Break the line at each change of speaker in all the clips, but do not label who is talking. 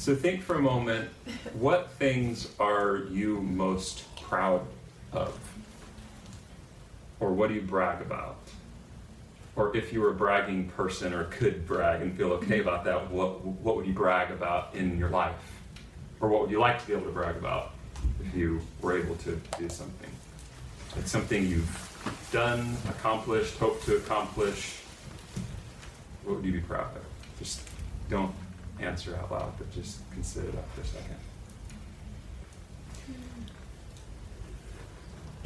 So think for a moment what things are you most proud of? Or what do you brag about? Or if you were a bragging person or could brag and feel okay mm-hmm. about that, what, what would you brag about in your life? Or what would you like to be able to brag about if you were able to do something? It's something you've done, accomplished, hope to accomplish. What would you be proud of? Just don't answer out loud, but just consider that for a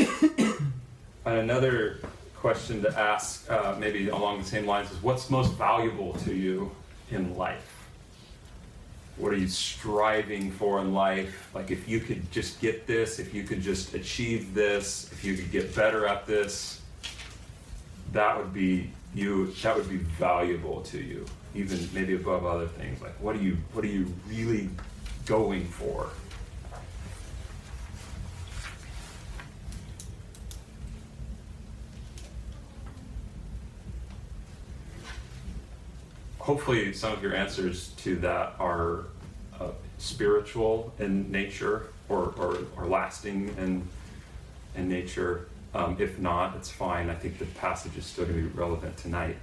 second. and another question to ask, uh, maybe along the same lines, is what's most valuable to you in life? What are you striving for in life? Like, if you could just get this, if you could just achieve this, if you could get better at this, that would be you. That would be valuable to you even maybe above other things like what are you what are you really going for? Hopefully some of your answers to that are uh, spiritual in nature or, or, or lasting in, in nature. Um, if not it's fine. I think the passage is still going to be relevant tonight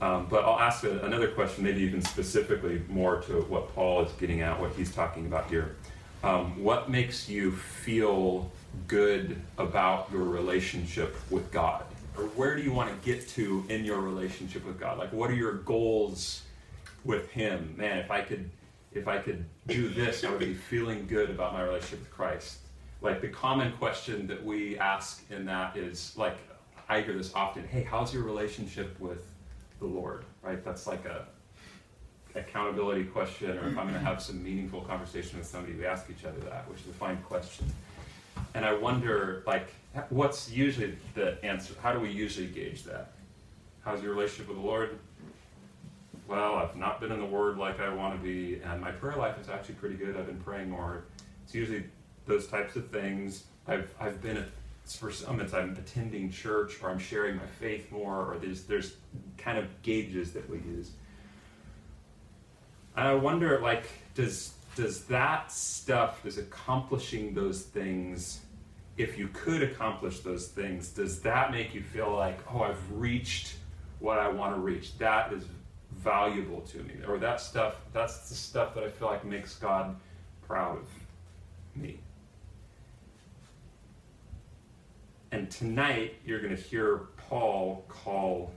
um, but I'll ask a, another question, maybe even specifically more to what Paul is getting at, what he's talking about here. Um, what makes you feel good about your relationship with God? Or where do you want to get to in your relationship with God? Like, what are your goals with Him? Man, if I could, if I could do this, I would be feeling good about my relationship with Christ. Like the common question that we ask in that is like, I hear this often. Hey, how's your relationship with the Lord, right? That's like a accountability question, or if I'm going to have some meaningful conversation with somebody, we ask each other that, which is a fine question. And I wonder, like, what's usually the answer? How do we usually gauge that? How's your relationship with the Lord? Well, I've not been in the Word like I want to be, and my prayer life is actually pretty good. I've been praying more. It's usually those types of things. I've I've been at for some um, it's I'm attending church or I'm sharing my faith more or there's there's kind of gauges that we use. And I wonder like does does that stuff does accomplishing those things if you could accomplish those things does that make you feel like oh I've reached what I want to reach? That is valuable to me. Or that stuff that's the stuff that I feel like makes God proud of me And tonight, you're going to hear Paul call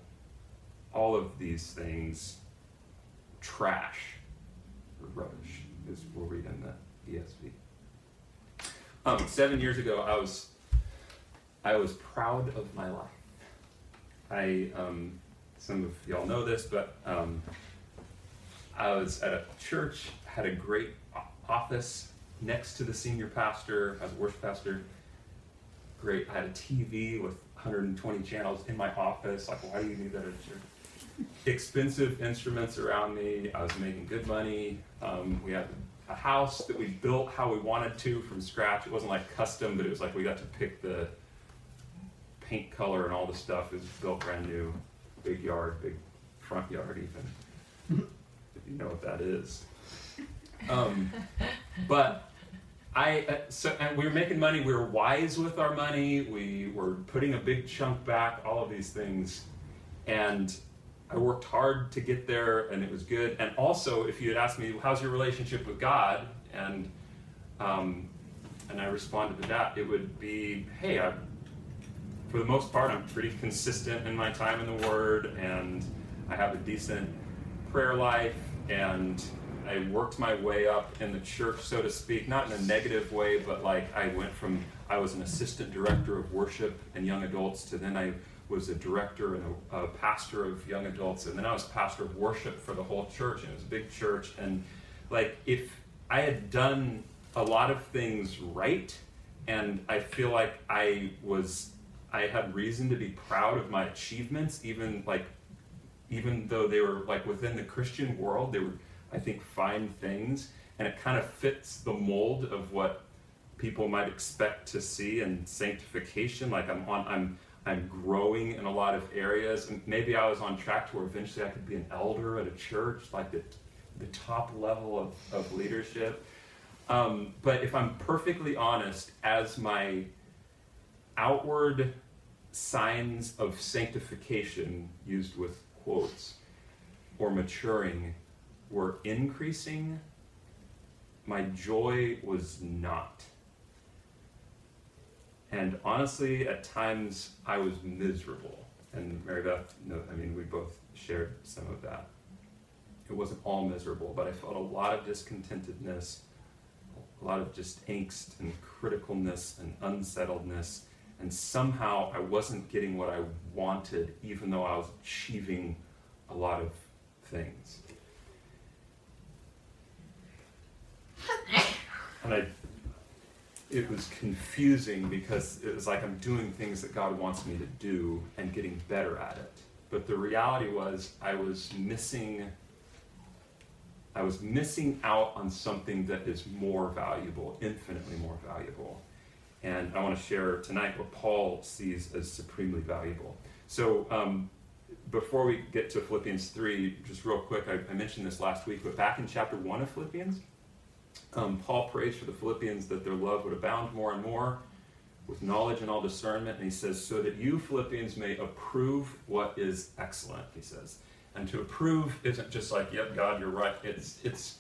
all of these things trash or rubbish, as we'll read in the ESV. Um, seven years ago, I was I was proud of my life. I um, some of y'all know this, but um, I was at a church, had a great office next to the senior pastor as a worship pastor great. I had a TV with 120 channels in my office. Like, why do you need that at? Expensive instruments around me. I was making good money. Um, we had a house that we built how we wanted to from scratch. It wasn't like custom, but it was like we got to pick the paint color and all the stuff. It was built brand new. Big yard, big front yard, even. if you know what that is. Um, but I uh, so and we were making money. We were wise with our money. We were putting a big chunk back. All of these things, and I worked hard to get there, and it was good. And also, if you had asked me, "How's your relationship with God?" and um, and I responded to that, it would be, "Hey, I, for the most part, I'm pretty consistent in my time in the Word, and I have a decent prayer life, and." I worked my way up in the church, so to speak, not in a negative way, but like I went from I was an assistant director of worship and young adults to then I was a director and a, a, pastor of young adults, and then I was pastor of worship for the whole church, and it was a big church. And like, if I had done a lot of things right, and I feel like I was, I had reason to be proud of my achievements, even like, even though they were like within the Christian world, they were I think, fine things, and it kind of fits the mold of what people might expect to see in sanctification. Like I'm on, I'm, I'm growing in a lot of areas, and maybe I was on track to where eventually I could be an elder at a church. Like it the top level of, of leadership. Um, but if I'm perfectly honest, as my outward signs of sanctification, used with quotes, or maturing, were increasing, my joy was not. And honestly, at times I was miserable. And Mary Beth, no, I mean, we both shared some of that. It wasn't all miserable, but I felt a lot of discontentedness, a lot of just angst and criticalness and unsettledness. And somehow I wasn't getting what I wanted, even though I was achieving a lot of things. And I it was confusing because it was like I'm doing things that God wants me to do and getting better at it. But the reality was I was missing I was missing out on something that is more valuable, infinitely more valuable. And I want to share tonight what Paul sees as supremely valuable. So, um, before we get to Philippians 3, just real quick, I, I mentioned this last week, but back in chapter 1 of Philippians, um, Paul prays for the Philippians that their love would abound more and more with knowledge and all discernment. And he says, so that you, Philippians, may approve what is excellent, he says. And to approve isn't just like, yep, God, you're right. It's, it's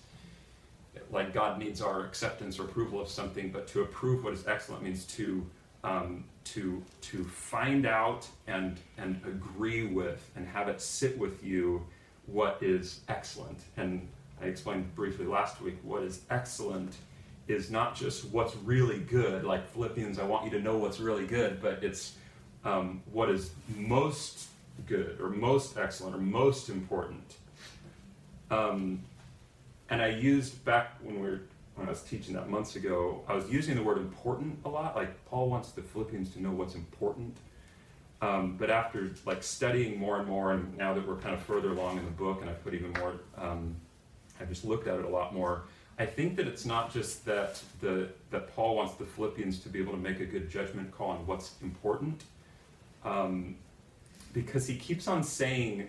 like God needs our acceptance or approval of something, but to approve what is excellent means to, um, to, to find out and, and agree with and have it sit with you what is excellent. And I explained briefly last week, what is excellent is not just what's really good, like Philippians, I want you to know what's really good, but it's um, what is most good or most excellent or most important. Um, and I used back when we were when I was teaching that months ago, I was using the word important a lot. Like Paul wants the Philippians to know what's important. Um, but after like studying more and more, and now that we're kind of further along in the book, and I've put even more um, I just looked at it a lot more. I think that it's not just that the that Paul wants the Philippians to be able to make a good judgment call on what's important, um, because he keeps on saying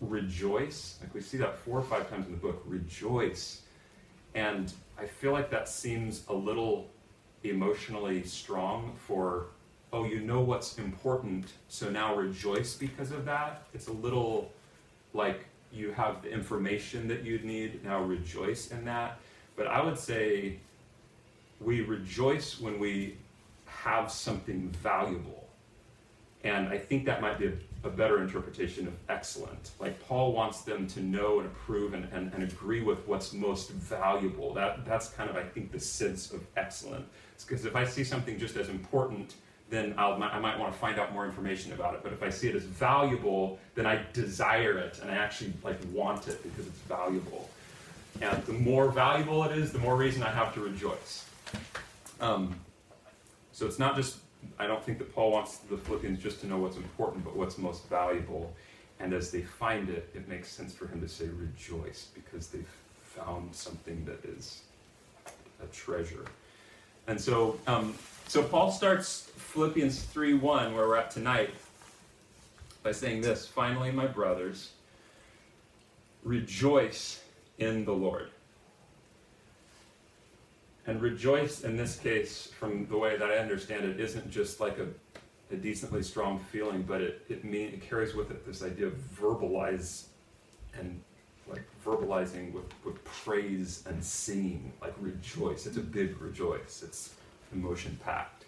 rejoice. Like we see that four or five times in the book, rejoice, and I feel like that seems a little emotionally strong for oh you know what's important so now rejoice because of that. It's a little like you have the information that you need. Now rejoice in that. But I would say we rejoice when we have something valuable. And I think that might be a, a, better interpretation of excellent. Like Paul wants them to know and approve and, and, and agree with what's most valuable. That, that's kind of, I think, the sense of excellent. Because if I see something just as important then I'll, I might want to find out more information about it. But if I see it as valuable, then I desire it and I actually like want it because it's valuable. And the more valuable it is, the more reason I have to rejoice. Um, so it's not just, I don't think that Paul wants the Philippians just to know what's important, but what's most valuable. And as they find it, it makes sense for him to say rejoice because they've found something that is a treasure. And so, um, so Paul starts Philippians 3:1, where we're at tonight, by saying this: Finally, my brothers, rejoice in the Lord. And rejoice in this case, from the way that I understand it, isn't just like a, a decently strong feeling, but it, it mean it carries with it this idea of verbalize and verbalizing with, with praise and singing, like rejoice. It's a big rejoice. It's emotion packed.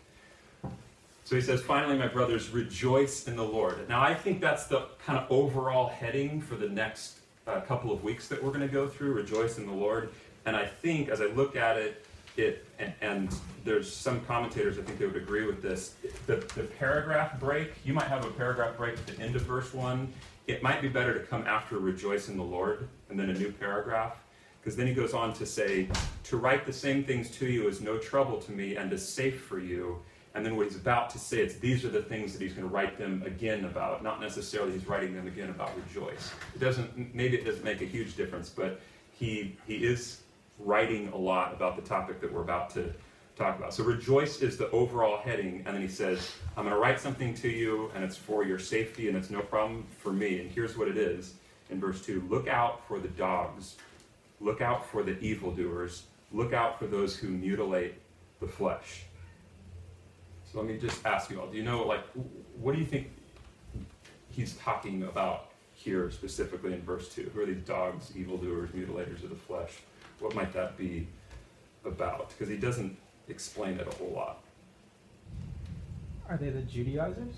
So he says, finally, my brothers, rejoice in the Lord. Now, I think that's the kind of overall heading for the next uh, couple of weeks that we're going to go through rejoice in the Lord. And I think as I look at it, it and, and there's some commentators I think they would agree with this. The, the paragraph break, you might have a paragraph break at the end of verse 1. It might be better to come after rejoice in the Lord and then a new paragraph because then he goes on to say, To write the same things to you is no trouble to me and is safe for you. And then what he's about to say, it's these are the things that he's going to write them again about. Not necessarily he's writing them again about rejoice. It doesn't, maybe it doesn't make a huge difference, but he, he is writing a lot about the topic that we're about to talk about. So rejoice is the overall heading, and then he says, I'm going to write something to you, and it's for your safety, and it's no problem for me. And here's what it is in verse 2 Look out for the dogs, look out for the evildoers, look out for those who mutilate the flesh. So let me just ask you all do you know, like, what do you think he's talking about here specifically in verse 2? Who are these dogs, evildoers, mutilators of the flesh? What might that be about? Because he doesn't explain it a whole lot.
Are they the Judaizers?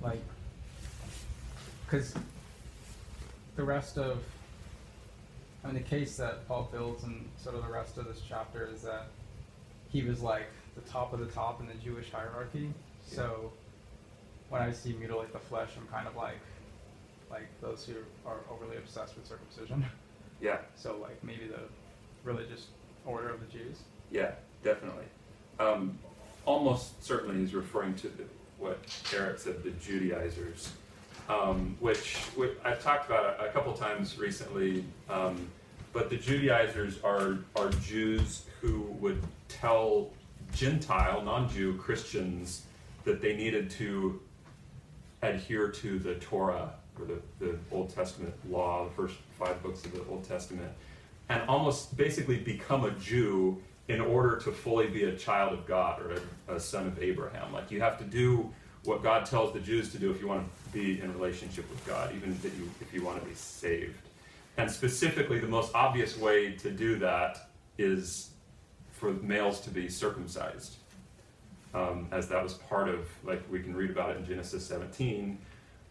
Like, because the rest of, I mean, the case that Paul builds in sort of the rest of this chapter is that he was like the top of the top in the Jewish hierarchy. So when I see mutilate the flesh, I'm kind of like, like those who are overly obsessed with circumcision.
Yeah.
So like maybe the religious order of the Jews.
Yeah, definitely. Um, almost certainly he's referring to the, what Eric said, the Judaizers, um, which, which, I've talked about a, a couple times recently. Um, but the Judaizers are, are Jews who would tell Gentile, non Jew Christians that they needed to adhere to the Torah or the, the Old Testament law, the first five books of the Old Testament, and almost basically become a Jew in order to fully be a child of God or a, a, son of Abraham. Like you have to do what God tells the Jews to do if you want to be in relationship with God, even if you, if you want to be saved. And specifically, the most obvious way to do that is for males to be circumcised, um, as that was part of, like we can read about it in Genesis 17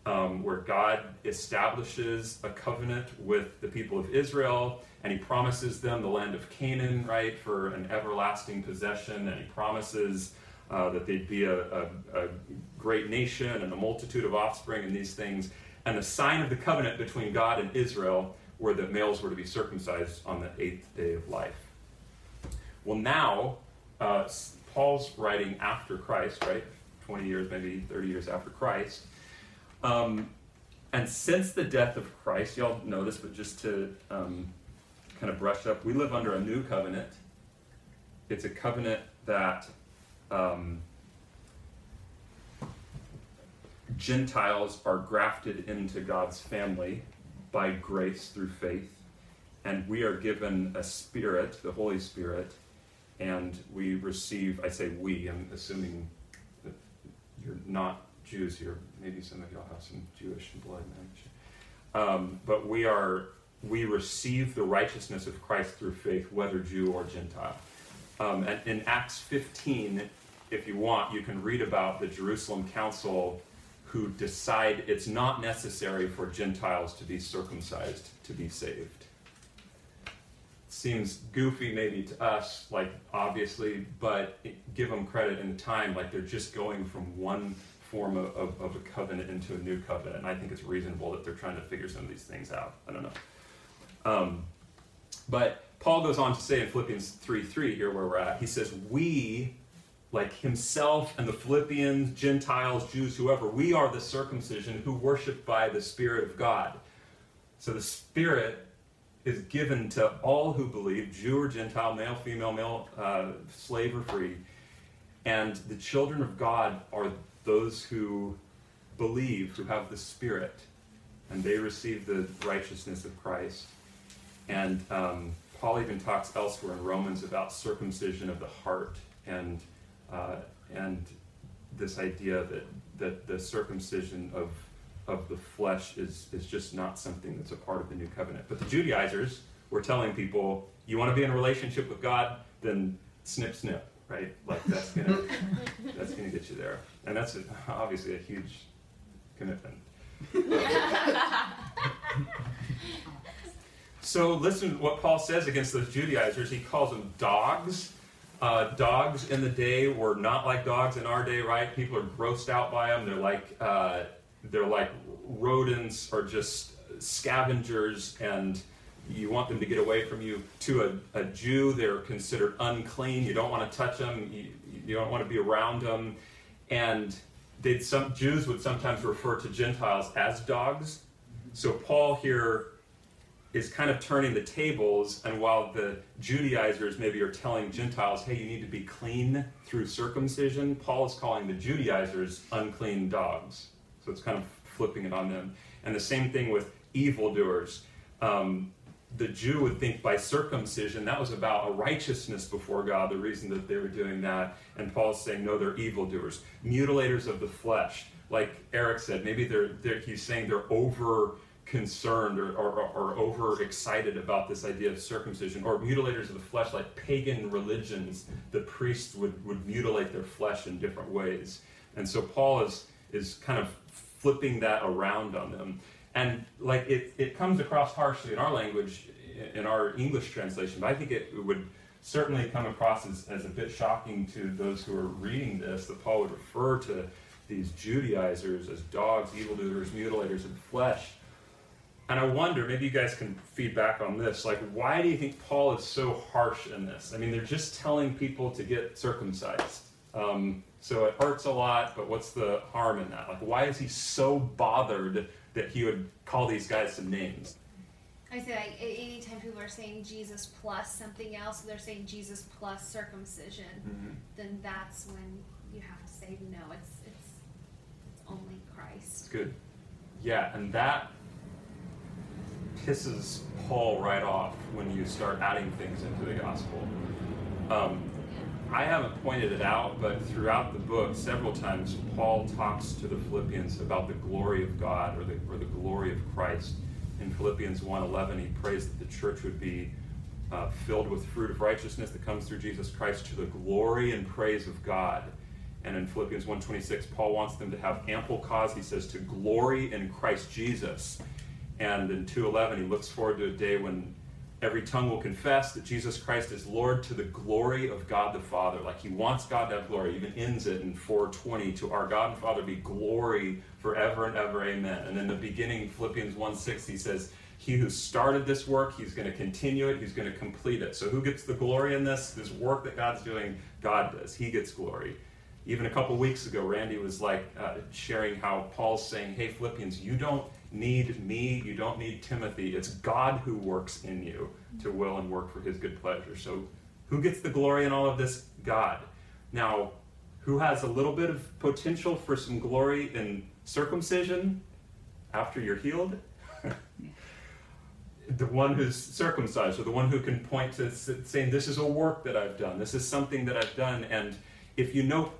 um, where God establishes a covenant with the people of Israel and he promises them the land of Canaan, right, for an everlasting possession, and he promises uh, that they'd be a, a, a, great nation and a multitude of offspring and these things. And the sign of the covenant between God and Israel were that males were to be circumcised on the eighth day of life. Well, now, uh, Paul's writing after Christ, right? 20 years, maybe 30 years after Christ. Um, and since the death of Christ, y'all know this, but just to um, kind of brush up, we live under a new covenant. It's a covenant that um, Gentiles are grafted into God's family by grace through faith. And we are given a spirit, the Holy Spirit, and we receive, I say we, I'm assuming that you're not Jews here. Maybe some of y'all have some Jewish blood. Um, but we are we receive the righteousness of Christ through faith, whether Jew or Gentile. Um, in Acts 15, if you want, you can read about the Jerusalem Council who decide it's not necessary for Gentiles to be circumcised to be saved. Seems goofy maybe to us, like obviously, but give them credit in time, like they're just going from one form of, of, of, a covenant into a new covenant. And I think it's reasonable that they're trying to figure some of these things out. I don't know. Um, but Paul goes on to say in Philippians 3 3, here where we're at, he says, We, like himself and the Philippians, Gentiles, Jews, whoever, we are the circumcision who worship by the Spirit of God. So the Spirit is given to all who believe, Jew or Gentile, male, female, male, uh, slave or free. And the children of God are those who believe, who have the Spirit, and they receive the righteousness of Christ. And um, Paul even talks elsewhere in Romans about circumcision of the heart and uh, and this idea that that the circumcision of of the flesh is is just not something that's a part of the new covenant. But the Judaizers were telling people, you want to be in a relationship with God, then snip snip right? Like that's gonna that's gonna get you there, and that's a, obviously a huge commitment. so listen to what Paul says against those Judaizers. He calls them dogs. Uh, dogs in the day were not like dogs in our day, right? People are grossed out by them. They're like uh, they're like rodents or just scavengers and you want them to get away from you. To a, a Jew, they're considered unclean. You don't want to touch them. You, you don't want to be around them. And some Jews would sometimes refer to Gentiles as dogs. So Paul here is kind of turning the tables, and while the Judaizers maybe are telling Gentiles, hey, you need to be clean through circumcision, Paul is calling the Judaizers unclean dogs. So it's kind of flipping it on them. And the same thing with evildoers. Um, the Jew would think by circumcision that was about a righteousness before God, the reason that they were doing that. And Paul's saying, no, they're evildoers, mutilators of the flesh. Like Eric said, maybe they're, they're he's saying they're over concerned or, or, or over excited about this idea of circumcision, or mutilators of the flesh, like pagan religions, the priests would, would mutilate their flesh in different ways. And so Paul is, is kind of flipping that around on them. And like it, it comes across harshly in our language, in our English translation, but I think it would certainly come across as, as a bit shocking to those who are reading this that Paul would refer to these Judaizers as dogs, evildoers, mutilators of the flesh. And I wonder, maybe you guys can feed back on this. Like, why do you think Paul is so harsh in this? I mean, they're just telling people to get circumcised. Um, so it hurts a lot, but what's the harm in that? Like, why is he so bothered that he would call these guys some names.
I say like anytime people are saying Jesus plus something else, they're saying Jesus plus circumcision, mm-hmm. then that's when you have to say no. It's it's it's only Christ.
It's good. Yeah, and that pisses Paul right off when you start adding things into the gospel. Um, I haven't pointed it out, but throughout the book, several times, Paul talks to the Philippians about the glory of God or the, or the glory of Christ. In Philippians 1.11, he prays that the church would be uh, filled with fruit of righteousness that comes through Jesus Christ to the glory and praise of God. And in Philippians 1.26, Paul wants them to have ample cause, he says, to glory in Christ Jesus. And in 2.11, he looks forward to a day when Every tongue will confess that Jesus Christ is Lord to the glory of God the Father. Like he wants God to have glory. Even ends it in 420 to our God and Father be glory forever and ever. Amen. And in the beginning, Philippians 1 6, he says, He who started this work, he's going to continue it, he's going to complete it. So who gets the glory in this? This work that God's doing, God does. He gets glory. Even a couple weeks ago, Randy was like uh, sharing how Paul's saying, Hey, Philippians, you don't need me, you don't need Timothy. It's God who works in you to will and work for his good pleasure. So, who gets the glory in all of this? God. Now, who has a little bit of potential for some glory in circumcision after you're healed? the one who's circumcised, or the one who can point to saying, This is a work that I've done, this is something that I've done. And if you know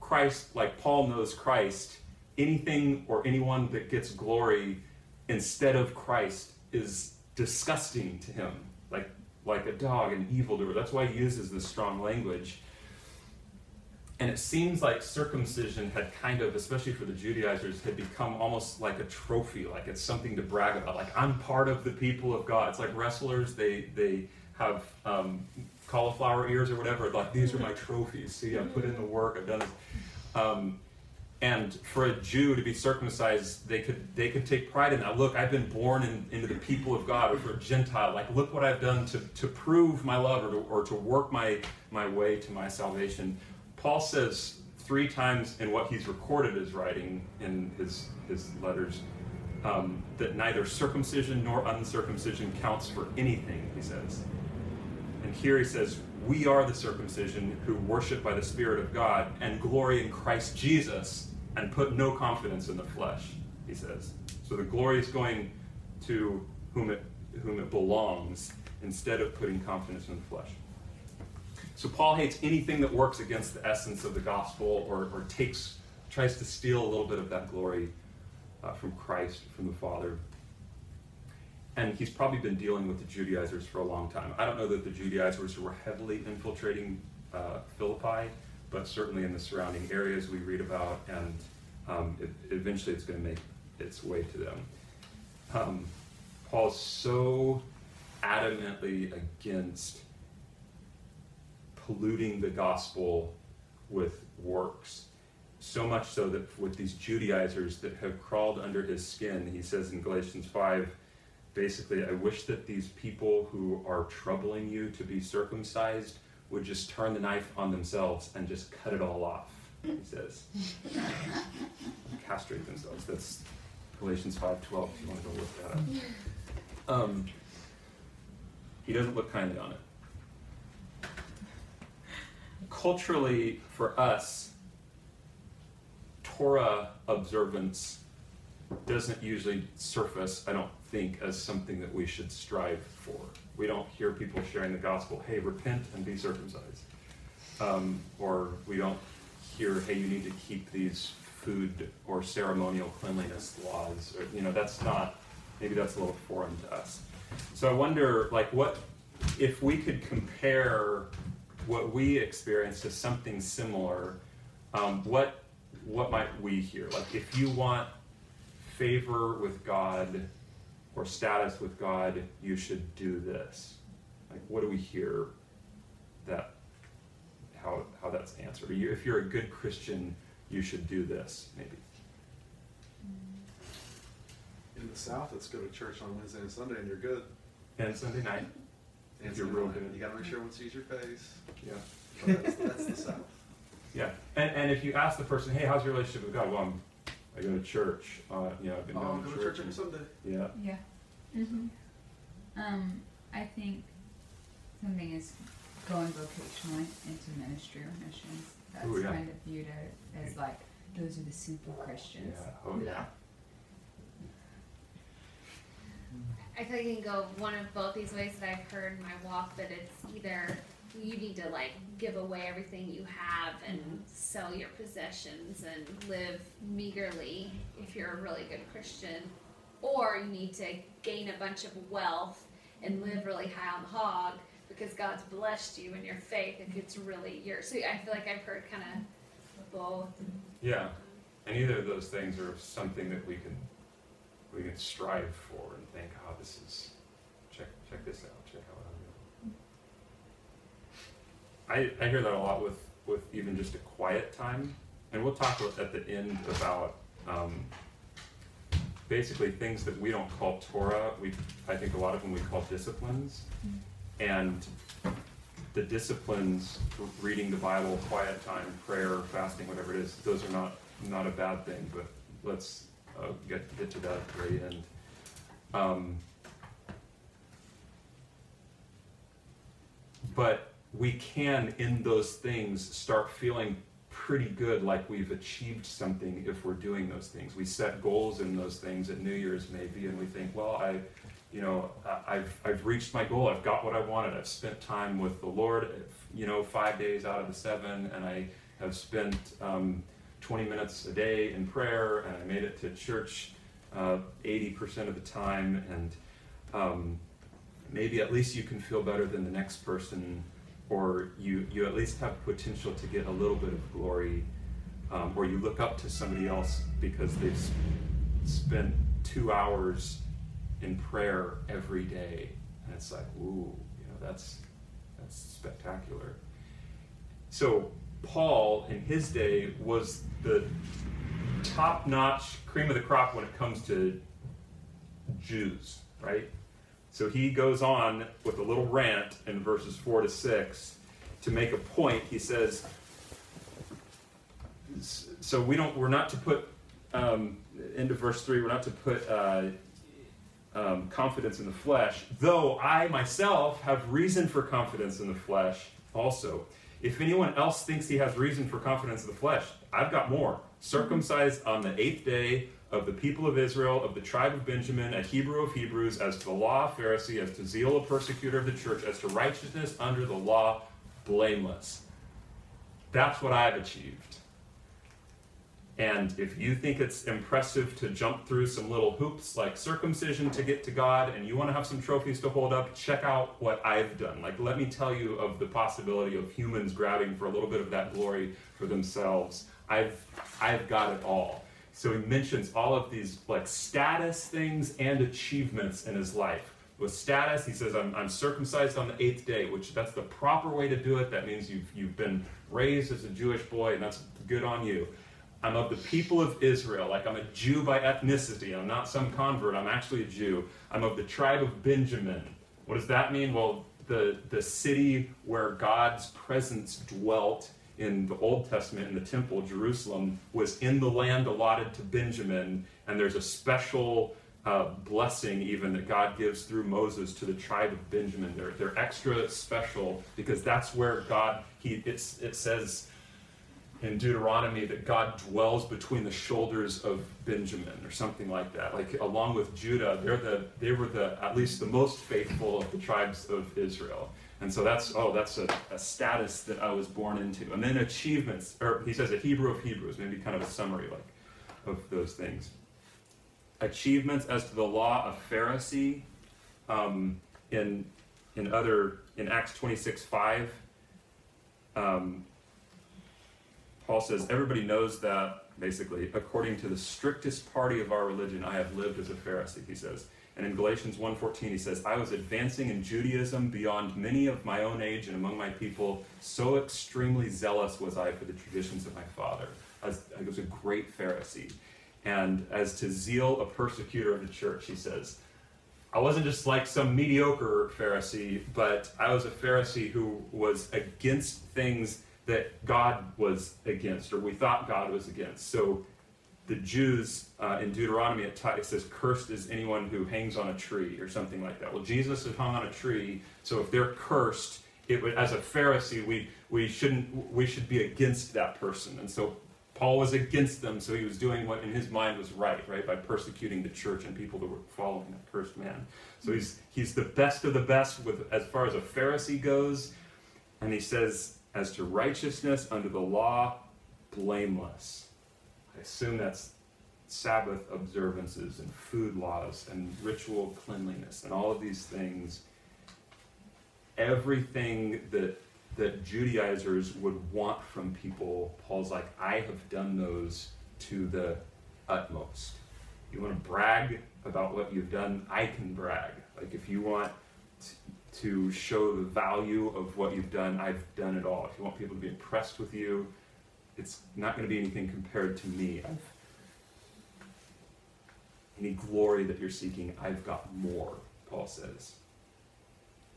Christ like Paul knows Christ, anything or anyone that gets glory instead of Christ is disgusting to him, like like a dog, an evildoer. That's why he uses this strong language. And it seems like circumcision had kind of, especially for the Judaizers, had become almost like a trophy, like it's something to brag about. Like I'm part of the people of God. It's like wrestlers; they they have um, cauliflower ears or whatever. Like these are my trophies. See, I put in the work. I've done this. Um, and for a Jew to be circumcised, they could they could take pride in that. Look, I've been born in, into the people of God. Or for a Gentile, like look what I've done to, to prove my love or to, or to work my my way to my salvation. Paul says three times in what he's recorded as writing in his his letters um, that neither circumcision nor uncircumcision counts for anything. He says, and here he says, "We are the circumcision who worship by the Spirit of God and glory in Christ Jesus." And put no confidence in the flesh, he says. So the glory is going to whom it, whom it belongs instead of putting confidence in the flesh. So Paul hates anything that works against the essence of the gospel or, or takes, tries to steal a little bit of that glory uh, from Christ, from the Father. And he's probably been dealing with the Judaizers for a long time. I don't know that the Judaizers were heavily infiltrating uh, Philippi but certainly in the surrounding areas we read about, and um, it, eventually it's going to make its way to them. Um, Paul's so adamantly against polluting the gospel with works. So much so that with these Judaizers that have crawled under his skin, he says in Galatians 5, basically, I wish that these people who are troubling you to be circumcised would just turn the knife on themselves and just cut it all off, he says. Castrate themselves. That's Galatians 5.12 if you want to go look that up. Um, he doesn't look kindly on it. Culturally, for us, Torah observance doesn't usually surface, I don't think, as something that we should strive for. We don't hear people sharing the gospel, hey, repent and be circumcised. Um, or we don't hear, hey, you need to keep these food or ceremonial cleanliness laws. Or, you know, that's not, maybe that's a little foreign to us. So I wonder, like, what, if we could compare what we experience to something similar, um, what, what might we hear? Like, if you want favor with God or status with God, you should do this. Like, what do we hear that how how that's answered? You, if you're a good Christian, you should do this, maybe.
In the South, let's go to church on Wednesday and Sunday, and you're good.
And Sunday night,
And
If you're real
night,
good.
You gotta make sure everyone sees your face.
yeah,
But that's, that's the South.
yeah. And and if you ask the person, hey, how's your relationship with God? Well, I'm, I go to church. Uh, you know, I've been
Oh,
going
go
to
to
church.
church every Sunday.
yeah.
Yeah.
Mm-hmm.
Um, I think something is going vocationally into ministry or missions. That's
Ooh, yeah.
kind of viewed as like those are the super Christians.
Yeah. Oh yeah.
I feel like you can go one of both these ways that I've heard in my walk, but it's either you need to like give away everything you have and mm-hmm. sell your possessions and live meagerly if you're a really good Christian, or you need to gain a bunch of wealth and live really high on the hog because God's blessed you in your faith if it's really yours. So I feel like I've heard kind of both.
Yeah. And either of those things are something that we can we can strive for and think, oh, this is check check this out what I'm doing. I, I hear that a lot with, with even just a quiet time. And we'll talk at the end about um, basically things that we don't call Torah. We I think a lot of them we call disciplines. And the disciplines, reading the Bible, quiet time, prayer, fasting, whatever it is, those are not not a bad thing. But let's uh, get get to that at the very end. Um, but we can, in those things, start feeling pretty good, like we've achieved something if we're doing those things. We set goals in those things at New Year's maybe, and we think, well, I you know, I've, I've reached my goal. I've got what I wanted. I've spent time with the Lord, you know, five days out of the seven, and I have spent um, 20 minutes a day in prayer, and I made it to church uh, 80% of the time, and um, maybe at least you can feel better than the next person, or you, you at least have potential to get a little bit of glory, um, or you look up to somebody else because they've spent two hours in prayer every day, and it's like, ooh, you know, that's that's spectacular. So Paul, in his day, was the top-notch cream of the crop when it comes to Jews, right? So he goes on with a little rant in verses four to six to make a point. He says, so we don't, we're not to put um, into verse three. We're not to put. Uh, um, confidence in the flesh, though I myself have reason for confidence in the flesh also. If anyone else thinks he has reason for confidence in the flesh, I've got more. Circumcised on the eighth day of the people of Israel, of the tribe of Benjamin, a Hebrew of Hebrews, as to the law, a Pharisee, as to zeal, a persecutor of the church, as to righteousness under the law, blameless. That's what I've achieved. And if you think it's impressive to jump through some little hoops like circumcision to get to God and you want to have some trophies to hold up, check out what I've done. Like, let me tell you of the possibility of humans grabbing for a little bit of that glory for themselves. I've, I've got it all. So he mentions all of these like status things and achievements in his life. With status, he says, I'm, I'm circumcised on the eighth day, which that's the proper way to do it. That means you've, you've been raised as a Jewish boy, and that's good on you. I'm of the people of Israel, like I'm a Jew by ethnicity. I'm not some convert, I'm actually a Jew. I'm of the tribe of Benjamin. What does that mean? Well, the, the city where God's presence dwelt in the Old Testament in the temple, Jerusalem, was in the land allotted to Benjamin, and there's a special uh, blessing even that God gives through Moses to the tribe of Benjamin. They're, they're extra special because that's where God, he, it's, it says, in Deuteronomy that God dwells between the shoulders of Benjamin or something like that. Like along with Judah, they're the they were the at least the most faithful of the tribes of Israel. And so that's oh that's a, a status that I was born into. And then achievements, or he says a Hebrew of Hebrews, maybe kind of a summary like of those things. Achievements as to the law of Pharisee um, in in other in Acts 26 5 um, Paul says, Everybody knows that, basically, according to the strictest party of our religion, I have lived as a Pharisee, he says. And in Galatians 1.14, he says, I was advancing in Judaism beyond many of my own age and among my people. So extremely zealous was I for the traditions of my father. I was, I was a great Pharisee. And as to zeal, a persecutor of the church, he says, I wasn't just like some mediocre Pharisee, but I was a Pharisee who was against things that God was against, or we thought God was against. So the Jews uh, in Deuteronomy, it, it says, Cursed is anyone who hangs on a tree, or something like that. Well, Jesus had hung on a tree, so if they're cursed, it would, as a Pharisee, we, we, shouldn't, we should be against that person. And so Paul was against them, so he was doing what in his mind was right, right, by persecuting the church and people that were following that cursed man. So he's he's the best of the best with as far as a Pharisee goes, and he says, as to righteousness under the law, blameless. Assume that's Sabbath observances and food laws and ritual cleanliness and all of these things. Everything that that Judaizers would want from people, Paul's like, I have done those to the utmost. You want to brag about what you've done? I can brag. Like, if you want to show the value of what you've done, I've done it all. If you want people to be impressed with you, it's not going to be anything compared to me. I've, any glory that you're seeking, I've got more, Paul says.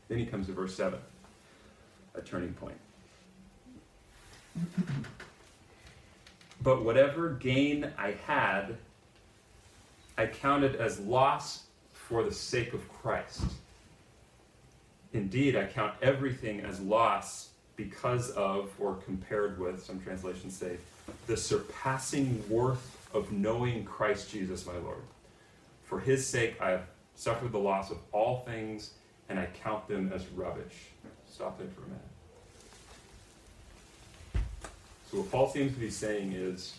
Then he comes to verse 7 a turning point. but whatever gain I had, I counted as loss for the sake of Christ. Indeed, I count everything as loss because of, or compared with, some translations say, the surpassing worth of knowing Christ Jesus my Lord. For his sake I have suffered the loss of all things, and I count them as rubbish Stop there for a minute. So, what Paul seems to be saying is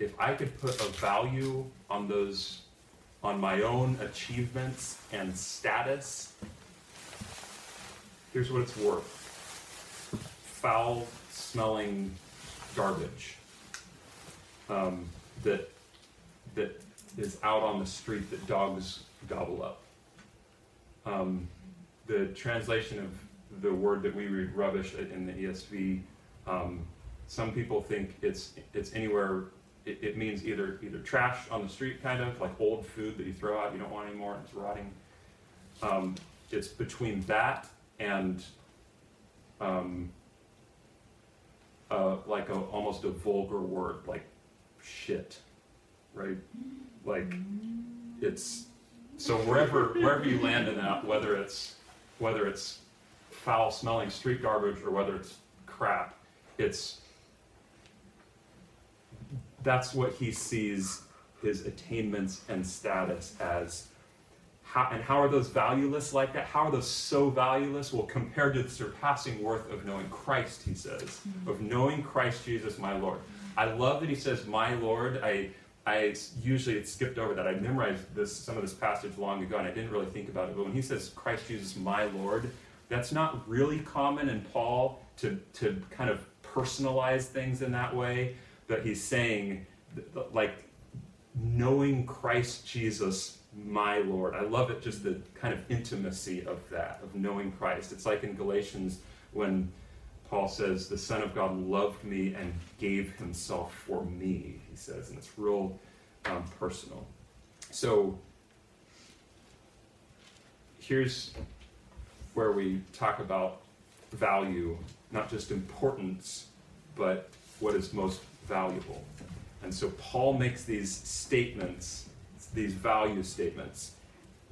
if I could put a value on those, on my own achievements and status, here's what it's worth foul smelling garbage um, that, that is out on the street that dogs gobble up. Um, the translation of the word that we read rubbish in the ESV. Um, some people think it's it's anywhere. It, it, means either either trash on the street, kind of like old food that you throw out, you don't want anymore, and it's rotting. Um, it's between that and um, like a, almost a vulgar word, like shit, right? Like it's so wherever wherever you land in that, whether it's whether it's foul smelling street garbage or whether it's crap, it's that's what he sees his attainments and status as. How, and how are those valueless like that? How are those so valueless? Well, compared to the surpassing worth of knowing Christ, he says, mm-hmm. of knowing Christ Jesus, my Lord. I love that he says, my Lord. I, I usually had skipped over that. I memorized this some of this passage long ago, and I didn't really think about it. But when he says Christ Jesus, my Lord, that's not really common in Paul to, to kind of personalize things in that way, but he's saying, like, knowing Christ Jesus, my Lord. I love it, just the kind of intimacy of that, of knowing Christ. It's like in Galatians when Paul says, The Son of God loved me and gave himself for me, he says, and it's real um, personal. So, here's where we talk about value, not just importance, but what is most valuable. And so Paul makes these statements, these value statements.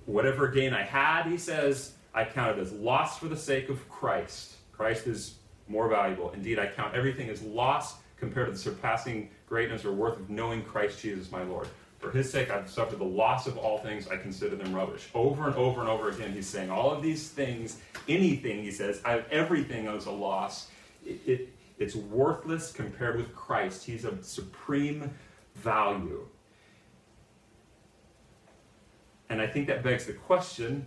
Whatever gain I had, he says, I count it as loss for the sake of Christ. Christ is more valuable. Indeed, I count everything as loss compared to the surpassing greatness or worth of knowing Christ Jesus my Lord. For his sake I've suffered the loss of all things, I consider them rubbish. Over and over and over again, he's saying all of these things, anything, he says, I, everything is a loss. It, it, it's worthless compared with Christ. He's of supreme value. And I think that begs the question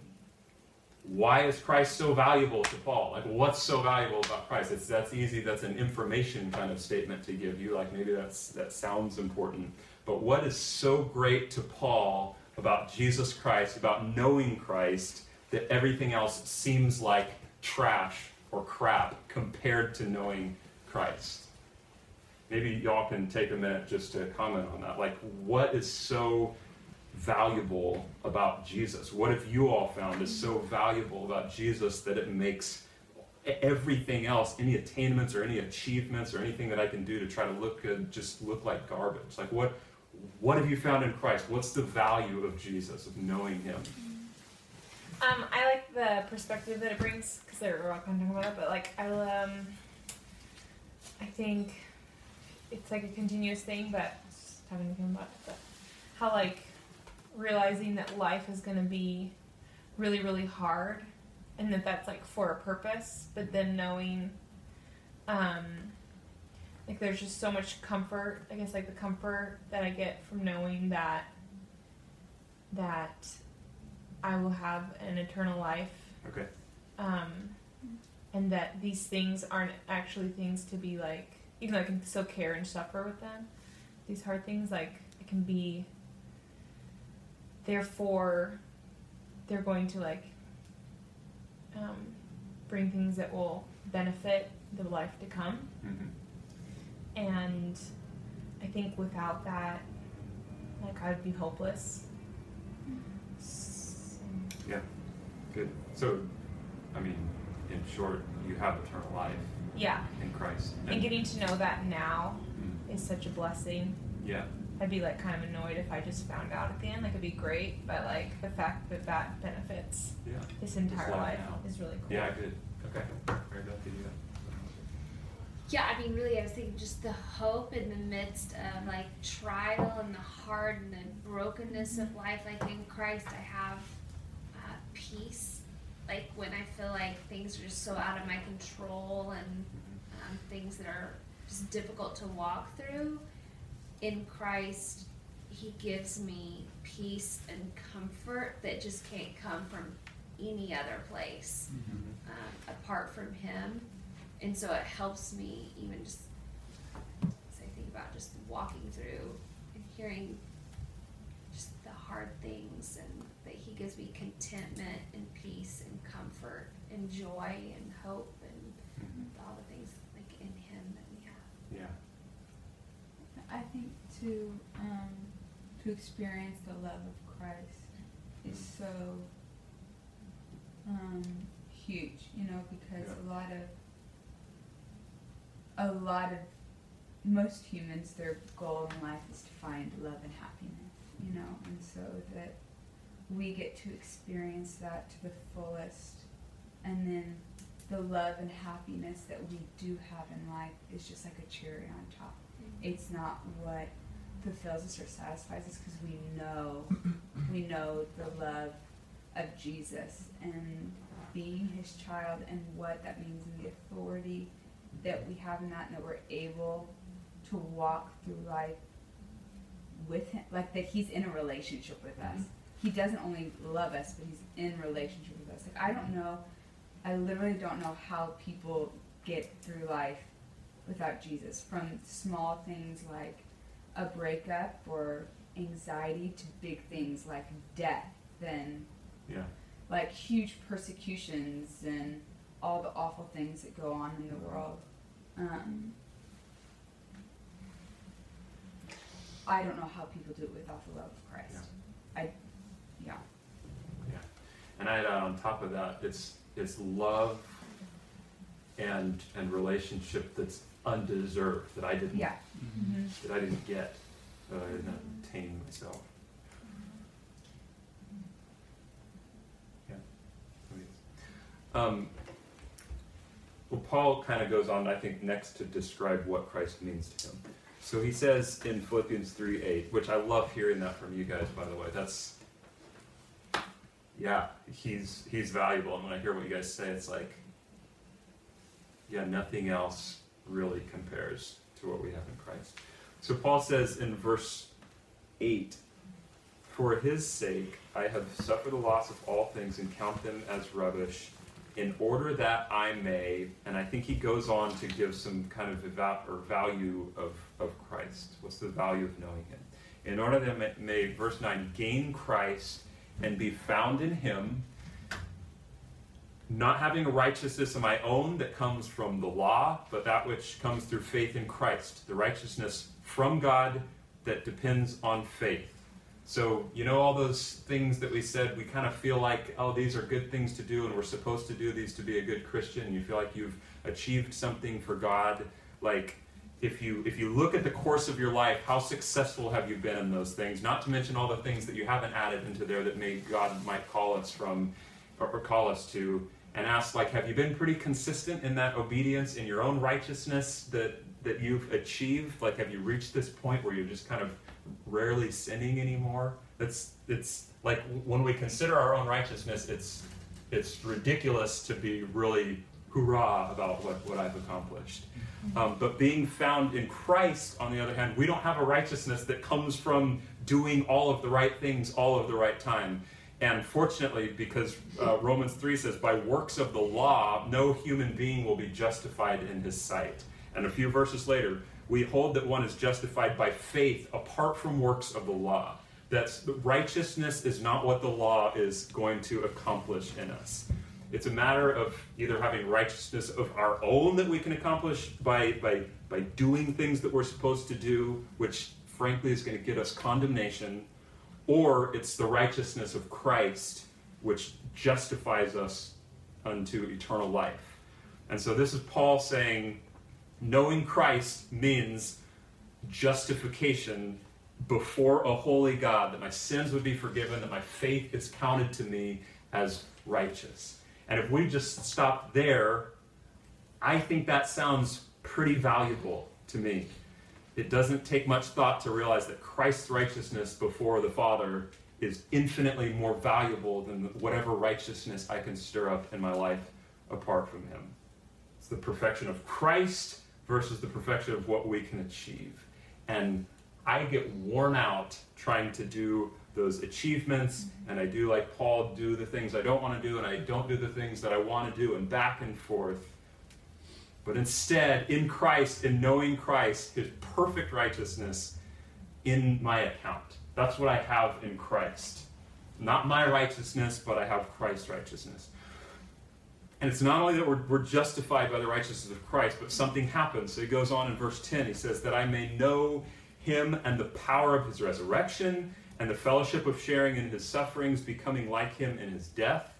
why is Christ so valuable to Paul? Like, what's so valuable about Christ? It's, that's easy. That's an information kind of statement to give you. Like, maybe that's that sounds important. But what is so great to Paul about Jesus Christ, about knowing Christ, that everything else seems like trash or crap compared to knowing Christ? Maybe y'all can take a minute just to comment on that. Like, what is so valuable about Jesus? What have you all found is so valuable about Jesus that it makes everything else, any attainments or any achievements or anything that I can do to try to look good, just look like garbage? Like, what, what have you found in Christ? What's the value of Jesus, of knowing Him?
Um, I like the perspective that it brings because they're all kind of talking about it, but like I um, I think it's like a continuous thing, but just but how like realizing that life is going to be really really hard and that that's like for a purpose but then knowing um like there's just so much comfort i guess like the comfort that i get from knowing that that i will have an eternal life
Okay.
um and that these things aren't actually things to be like even though i can still care and suffer with them these hard things like it can be therefore they're going to like um, bring things that will benefit the life to come
hmm
and i think without that like i'd be hopeless Yeah.
Good. So, I mean, in short, you have eternal life
yeah
in Christ.
and getting to know that now
Mm,
is such a blessing
yeah.
I'd be like kind of annoyed if i just found out at the end like it'd be great but like the fact that that benefits
Yeah.
this entire
life
life
now.
is really cool
Yeah, good. Okay. Very glad to do that.
Yeah, I mean, really, I was thinking just the hope in the midst of like trial and the hard and the brokenness of life. Like in Christ, I have uh, peace. Like when I feel like things are just so out of my control and um, things that are just difficult to walk through, in Christ, He gives me peace and comfort that just can't come from any other place um, apart from Him. And so it helps me even just as I think about just walking through and hearing just the hard things and that He gives me contentment and peace and comfort and joy and hope and
Mhm.
all the things like in Him that we have.
Yeah.
I think to um, to experience the love of Christ is so um, huge, you know, because a lot of a lot of most humans their goal in life is to find love and happiness, you know, and so that we get to experience that to the fullest. And then the love and happiness that we do have in life is just like a cherry on top. It's not what fulfills us or satisfies us because we know we know the love of Jesus and being his child and what that means and the authority that we have in that and that we're able to walk through life with him like that he's in a relationship with us. Mm-hmm. He doesn't only love us but he's in relationship with us. Like i don't know i literally don't know how people get through life without Jesus, from small things like a breakup or anxiety to big things like death and
Yeah.
like huge persecutions and all the awful things that go on in the world. Um, I don't know how people do it without the love of Christ. I, yeah. yeah.
And I, uh, on top of that, it's it's love and and relationship that's undeserved that I didn't
Yeah. Mm-hmm.
that I didn't get that I didn't obtain myself. Yeah. Um, well, Paul kind of goes on, I think, next to describe what Christ means to him. So he says in Philippians 3 8, which I love hearing that from you guys, by the way. That's, yeah, he's, he's valuable. And when I hear what you guys say, it's like, yeah, nothing else really compares to what we have in Christ. So Paul says in verse 8, For his sake I have suffered the loss of all things and count them as rubbish in order that I may, and I think he goes on to give some kind of eva- or value of, of Christ. What's the value of knowing him? In order that I may, may, verse 9, gain Christ and be found in him, not having a righteousness of my own that comes from the law, but that which comes through faith in Christ, the righteousness from God that depends on faith. So, you know, all those things that we said, we kind of feel like, oh, these are good things to do, and we're supposed to do these to be a good Christian. You feel like you've achieved something for God. Like, if you if you look at the course of your life, how successful have you been in those things? Not to mention all the things that you haven't added into there that may God might call us from, or, or call us to, and ask like, have you been pretty consistent in that obedience in your own righteousness that that you've achieved? Like, have you reached this point where you're just kind of rarely sinning anymore. It's it's like when we consider our own righteousness, it's it's ridiculous to be really hurrah about what, what I've accomplished. Um, but being found in Christ, on the other hand, we don't have a righteousness that comes from doing all of the right things all of the right time. And fortunately, because uh, Romans 3 says, by works of the law, no human being will be justified in his sight. And a few verses later, we hold that one is justified by faith apart from works of the law. That righteousness is not what the law is going to accomplish in us. It's a matter of either having righteousness of our own that we can accomplish by, by, by doing things that we're supposed to do, which frankly is going to get us condemnation, or it's the righteousness of Christ, which justifies us unto eternal life. And so this is Paul saying, knowing Christ means justification before a holy God, that my sins would be forgiven, that my faith is counted to me as righteous. And if we just stop there, I think that sounds pretty valuable to me. It doesn't take much thought to realize that Christ's righteousness before the Father is infinitely more valuable than whatever righteousness I can stir up in my life apart from Him. It's the perfection of Christ versus the perfection of what we can achieve. And I get worn out trying to do those achievements, mm-hmm. and I do like Paul, do the things I don't want to do, and I don't do the things that I want to do, and back and forth. But instead, in Christ, in knowing Christ, his perfect righteousness in my account. That's what I have in Christ. Not my righteousness, but I have Christ's righteousness. And it's not only that we're, we're, justified by the righteousness of Christ, but something happens. So he goes on in verse 10. He says, That I may know him and the power of his resurrection and the fellowship of sharing in his sufferings, becoming like him in his death.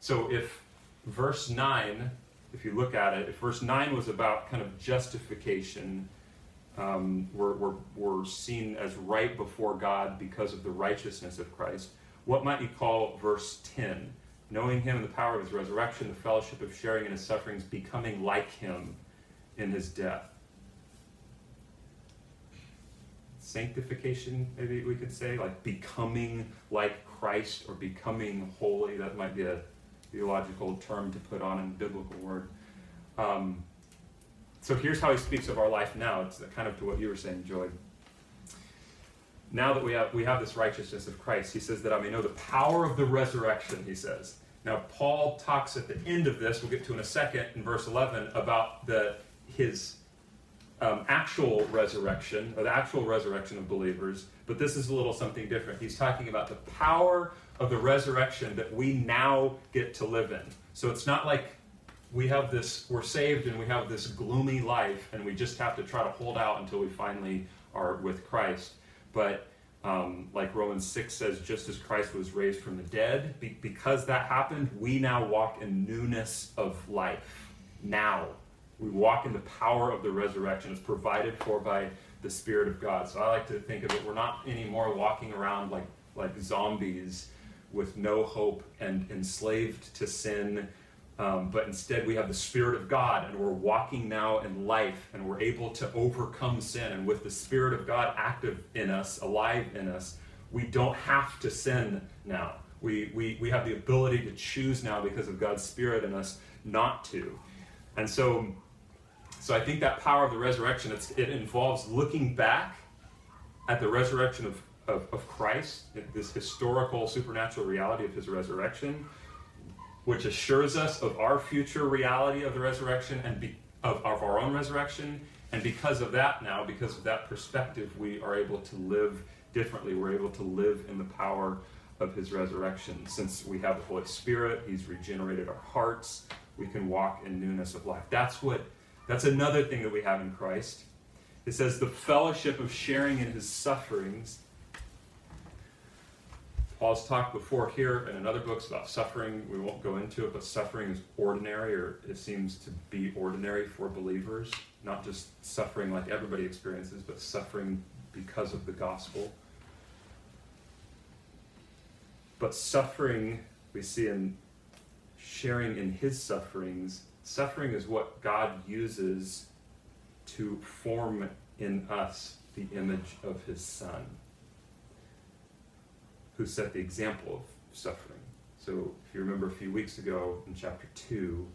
So if verse 9, if you look at it, if verse 9 was about kind of justification, um, we're, we're, we're seen as right before God because of the righteousness of Christ. What might you call verse 10? knowing him and the power of his resurrection, the fellowship of sharing in his sufferings, becoming like him in his death. Sanctification, maybe we could say, like becoming like Christ or becoming holy. That might be a theological term to put on a biblical word. Um, so here's how he speaks of our life now. It's kind of to what you were saying, Joy. Now that we have we have this righteousness of Christ, he says that I may know the power of the resurrection. He says. Now Paul talks at the end of this. We'll get to in a second in verse 11 about the his um, actual resurrection or the actual resurrection of believers. But this is a little something different. He's talking about the power of the resurrection that we now get to live in. So it's not like we have this, we're saved and we have this gloomy life and we just have to try to hold out until we finally are with Christ. But um, like Romans 6 says, just as Christ was raised from the dead, be- because that happened, we now walk in newness of life. Now. We walk in the power of the resurrection. It's provided for by the Spirit of God. So I like to think of it, we're not anymore walking around like, like zombies with no hope and enslaved to sin Um, but instead, we have the Spirit of God, and we're walking now in life, and we're able to overcome sin. And with the Spirit of God active in us, alive in us, we don't have to sin now. We, we, we have the ability to choose now because of God's Spirit in us not to. And so, so I think that power of the resurrection, it involves looking back at the resurrection of, of, of Christ, this historical supernatural reality of his resurrection, which assures us of our future reality of the resurrection and be, of, of our own resurrection. And because of that, now, because of that perspective, we are able to live differently. We're able to live in the power of his resurrection. Since we have the Holy Spirit, he's regenerated our hearts. We can walk in newness of life. That's what that's another thing that we have in Christ. It says the fellowship of sharing in his sufferings Paul's talked before here and in other books about suffering. We won't go into it, but suffering is ordinary, or it seems to be ordinary for believers. Not just suffering like everybody experiences, but suffering because of the gospel. But suffering, we see in sharing in his sufferings, suffering is what God uses to form in us the image of his son who set the example of suffering. So, if you remember a few weeks ago in chapter 2,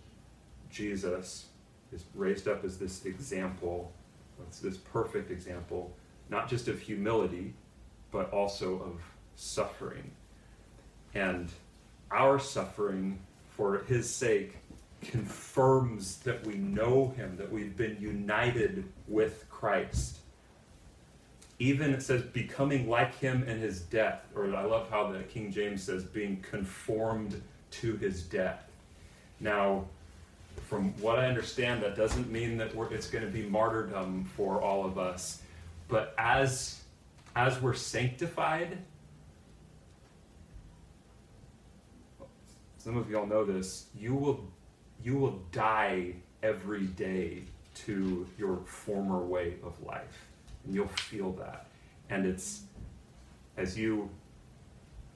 Jesus is raised up as this example, it's this perfect example, not just of humility, but also of suffering. And our suffering for his sake confirms that we know him, that we've been united with Christ even it says becoming like him in his death, or I love how the King James says being conformed to his death. Now, from what I understand, that doesn't mean that it's going to be martyrdom for all of us, but as as we're sanctified, some of y'all know this, you will you will die every day to your former way of life. And you'll feel that. And it's as you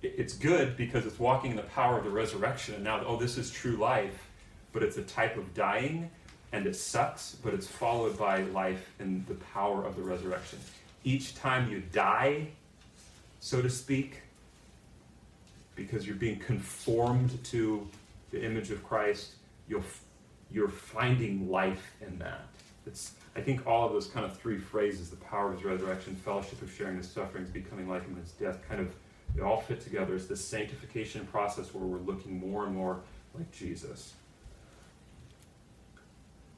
it's good because it's walking in the power of the resurrection. And now oh this is true life but it's a type of dying and it sucks but it's followed by life in the power of the resurrection. Each time you die so to speak because you're being conformed to the image of christ you'll you're finding life in that it's I think all of those kind of three phrases, the power of his resurrection, fellowship of sharing his sufferings, becoming like him in his death, kind of they all fit together. It's this sanctification process where we're looking more and more like Jesus.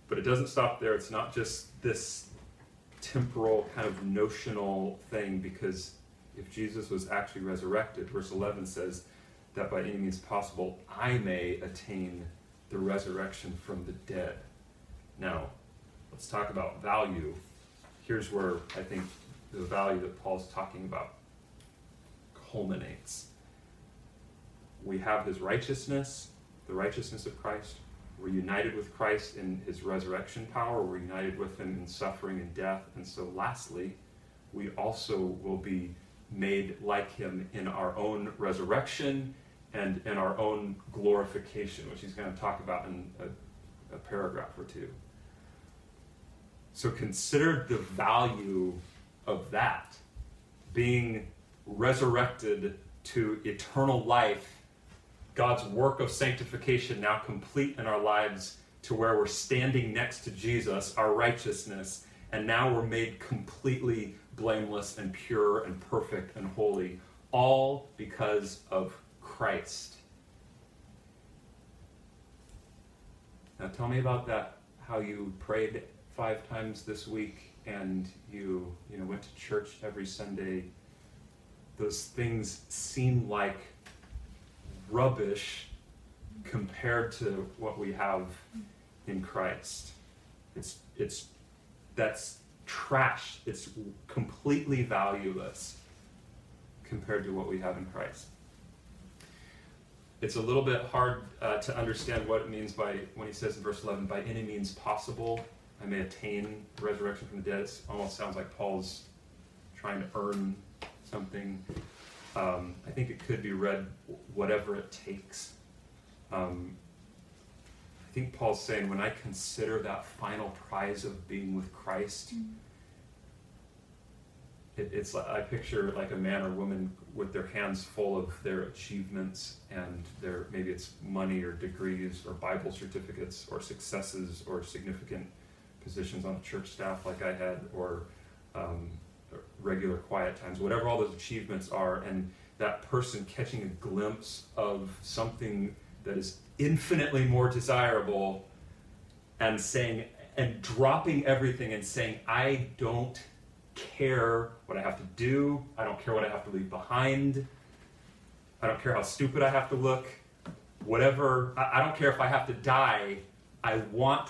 But it doesn't stop there. It's not just this temporal kind of notional thing, because if Jesus was actually resurrected, verse 11 says that by any means possible I may attain the resurrection from the dead. Now, let's talk about value. Here's where I think the value that Paul's talking about culminates. We have his righteousness, the righteousness of Christ. We're united with Christ in his resurrection power. We're united with him in suffering and death. And so, lastly, we also will be made like him in our own resurrection and in our own glorification, which he's going to talk about in a, a paragraph or two. So consider the value of that being resurrected to eternal life, God's work of sanctification now complete in our lives to where we're standing next to Jesus, our righteousness, and now we're made completely blameless and pure and perfect and holy, all because of Christ. Now tell me about that, how you prayed five times this week and you you know went to church every Sunday, those things seem like rubbish compared to what we have in Christ. It's it's that's trash. It's completely valueless compared to what we have in Christ. It's a little bit hard uh, to understand what it means by when he says in verse 11, by any means possible. I may attain resurrection from the dead. It almost sounds like Paul's trying to earn something. Um, I think it could be read whatever it takes. Um, I think Paul's saying when I consider that final prize of being with Christ, it, it's like I picture like a man or woman with their hands full of their achievements and their maybe it's money or degrees or Bible certificates or successes or significant positions on the church staff like I had or um, regular quiet times, whatever all those achievements are, and that person catching a glimpse of something that is infinitely more desirable and saying and dropping everything and saying, I don't care what I have to do, I don't care what I have to leave behind, I don't care how stupid I have to look, whatever, I, I don't care if I have to die, I want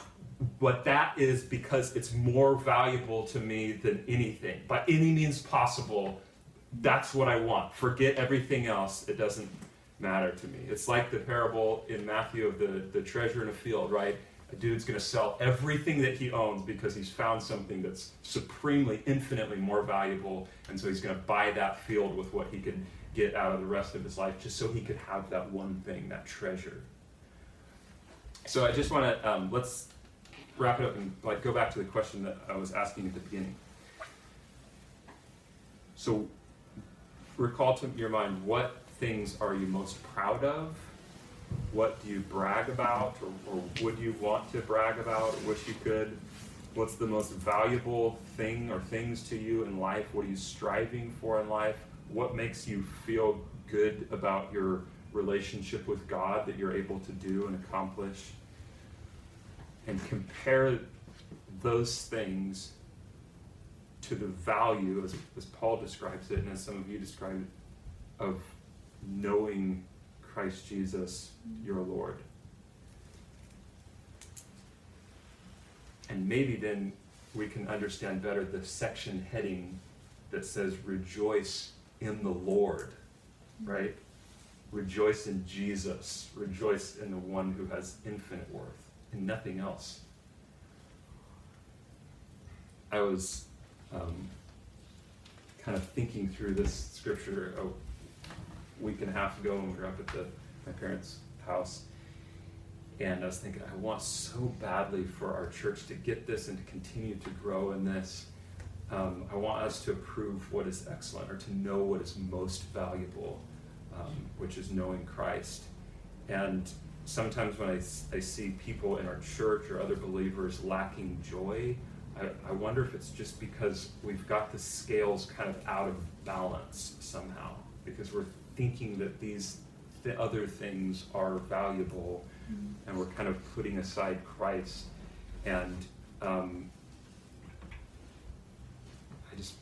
what that is because it's more valuable to me than anything. By any means possible, that's what I want. Forget everything else, it doesn't matter to me. It's like the parable in Matthew of the, the treasure in a field, right? A dude's going to sell everything that he owns because he's found something that's supremely, infinitely more valuable, and so he's going to buy that field with what he could get out of the rest of his life just so he could have that one thing, that treasure. So I just want to um, let's wrap it up and like go back to the question that I was asking at the beginning. So recall to your mind what things are you most proud of? What do you brag about or, or would you want to brag about or wish you could? What's the most valuable thing or things to you in life? What are you striving for in life? What makes you feel good about your relationship with God that you're able to do and accomplish? And compare those things to the value, as, as Paul describes it, and as some of you describe it, of knowing Christ Jesus, your Lord. And maybe then we can understand better the section heading that says, Rejoice in the Lord, right? Rejoice in Jesus. Rejoice in the one who has infinite worth, and nothing else. I was um, kind of thinking through this scripture a week and a half ago when we were up at the, my parents' house. And I was thinking, I want so badly for our church to get this and to continue to grow in this. Um, I want us to approve what is excellent or to know what is most valuable, um, which is knowing Christ. And sometimes when I, I see people in our church or other believers lacking joy, I, I wonder if it's just because we've got the scales kind of out of balance somehow, because we're thinking that these the other things are valuable, mm-hmm. and we're kind of putting aside Christ. And um, I just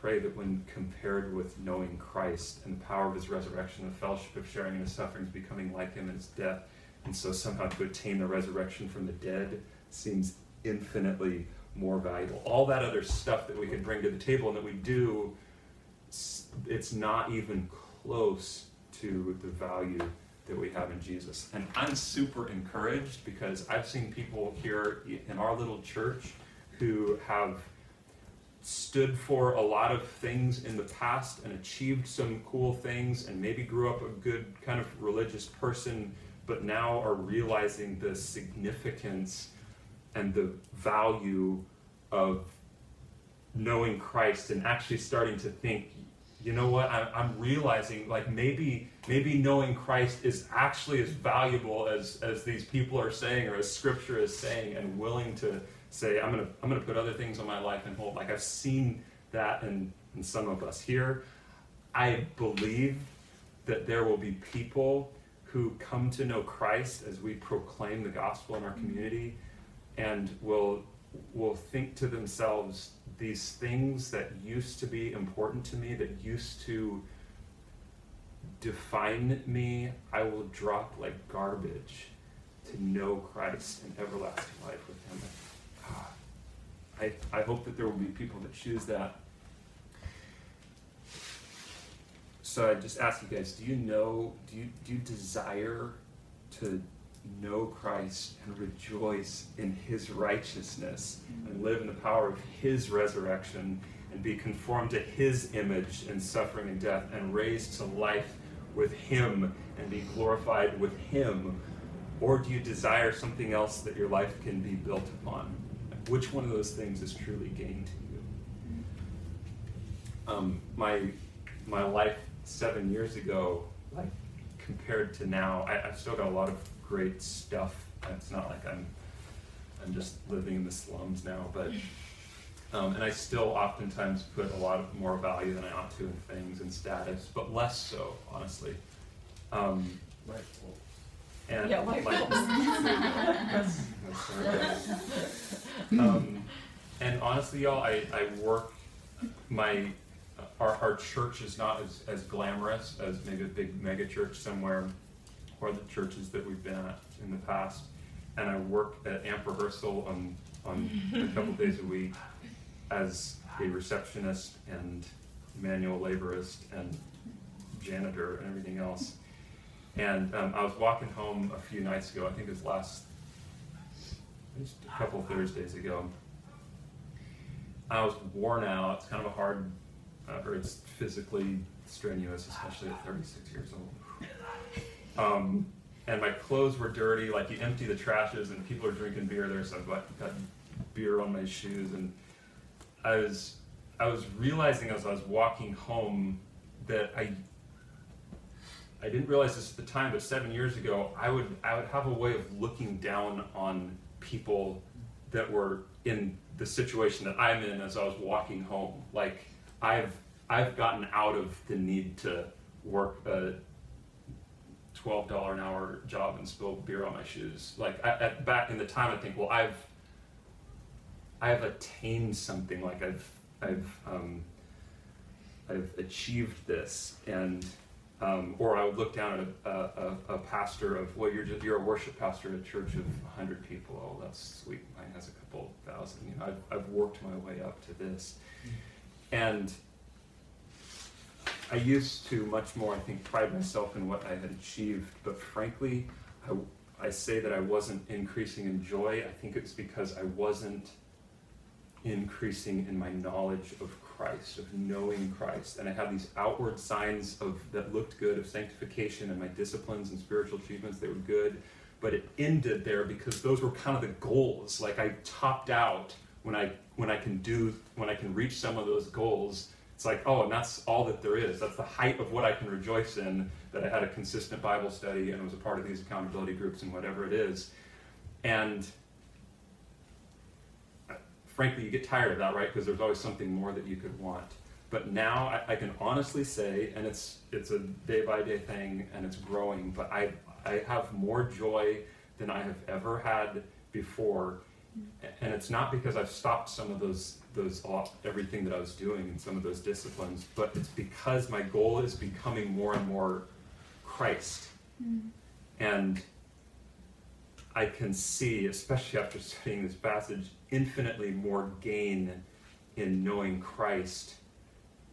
pray that when compared with knowing Christ and the power of his resurrection, the fellowship of sharing in his sufferings, becoming like him in his death, and so somehow to attain the resurrection from the dead seems infinitely more valuable. All that other stuff that we can bring to the table and that we do, it's not even close to the value that we have in Jesus. And I'm super encouraged because I've seen people here in our little church who have stood for a lot of things in the past and achieved some cool things and maybe grew up a good kind of religious person, but now are realizing the significance and the value of knowing Christ and actually starting to think, you know what, I'm, I'm realizing like maybe maybe knowing Christ is actually as valuable as as these people are saying or as Scripture is saying, and willing to say, I'm gonna I'm gonna put other things on my life and hold. Like I've seen that in, in some of us here. I believe that there will be people who come to know Christ as we proclaim the gospel in our community and will will think to themselves these things that used to be important to me that used to define me i will drop like garbage to know christ and everlasting life with him. Ah, I, I hope that there will be people that choose that. So i just ask you guys do you know do you do you desire to know Christ and rejoice in his righteousness and live in the power of his resurrection and be conformed to his image in suffering and death and raised to life with him and be glorified with him, Or do you desire something else that your life can be built upon? Which one of those things is truly gain to you? Um, my my life seven years ago, like compared to now, I, I've still got a lot of great stuff. It's not like I'm I'm just living in the slums now, but um, and I still oftentimes put a lot of more value than I ought to in things and status, but less so, honestly. Um,
Right. Well,
and
Yeah,
like- That's- that's um, and honestly, y'all, I, I work my our, our church is not as, as glamorous as maybe a big mega church somewhere or the churches that we've been at in the past. And I work at amp rehearsal on on a couple days a week as a receptionist and manual laborist and janitor and everything else. And um, I was walking home a few nights ago. I think it was last, just a couple Thursdays ago. I was worn out. It's kind of a hard, uh, or it's physically strenuous, especially at 36 years old. Um, and my clothes were dirty. Like you empty the trashes, and people are drinking beer there, so I've got, got beer on my shoes. And I was, I was realizing as I was walking home that I I didn't realize this at the time, but seven years ago, I would I would have a way of looking down on people that were in the situation that I'm in as I was walking home. Like I've I've gotten out of the need to work a twelve dollar an hour job and spill beer on my shoes. Like I, at back in the time, I think, well, I've I've attained something. Like I've I've um, I've achieved this and um, or I would look down at a, a, a pastor of, well, you're just, you're a worship pastor at a church of 100 people. Oh, that's sweet. Mine has a couple thousand. You know, I've, I've worked my way up to this. And I used to much more, I think, pride myself in what I had achieved. But frankly, I, I say that I wasn't increasing in joy. I think it's because I wasn't increasing in my knowledge of Christ, of knowing Christ. And I had these outward signs of that looked good of sanctification and my disciplines and spiritual achievements, they were good. But it ended there because those were kind of the goals. Like I topped out when I when I can do when I can reach some of those goals. It's like, oh, and that's all that there is. That's the height of what I can rejoice in, that I had a consistent Bible study and was a part of these accountability groups and whatever it is. And uh, frankly, you get tired of that, right? Because there's always something more that you could want. But now I, I, can honestly say, and it's it's a day by day thing, and it's growing. But I I have more joy than I have ever had before, and it's not because I've stopped some of those those everything that I was doing in some of those disciplines, but it's because my goal is becoming more and more Christ,
Mm.
and I can see, especially after studying this passage, infinitely more gain in knowing Christ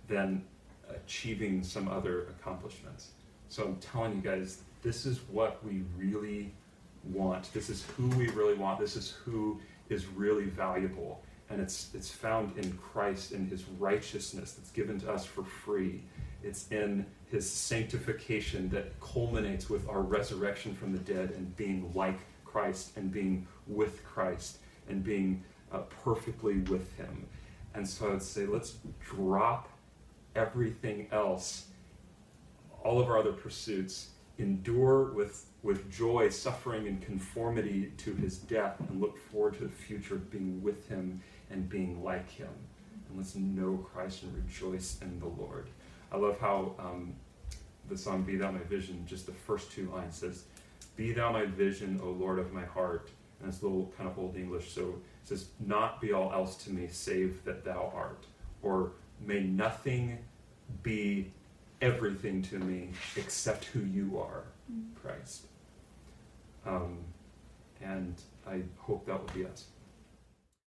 than achieving some other accomplishments. So I'm telling you guys, this is what we really want. This is who we really want. This is who is really valuable. And it's it's found in Christ in his righteousness that's given to us for free. It's in his sanctification that culminates with our resurrection from the dead and being like Christ and being with Christ and being uh, perfectly with Him. And so I would say, let's drop everything else, all of our other pursuits, endure with, with joy, suffering, and conformity to His death, and look forward to the future of being with Him and being like Him. And let's know Christ and rejoice in the Lord. I love how um, the song Be Thou My Vision, just the first two lines says, Be Thou my vision, O Lord of my heart. And it's a little kind of old English, so it says, Not be all else to me save that thou art. Or may nothing be everything to me except who you are, Christ. Um, and I hope that will be us.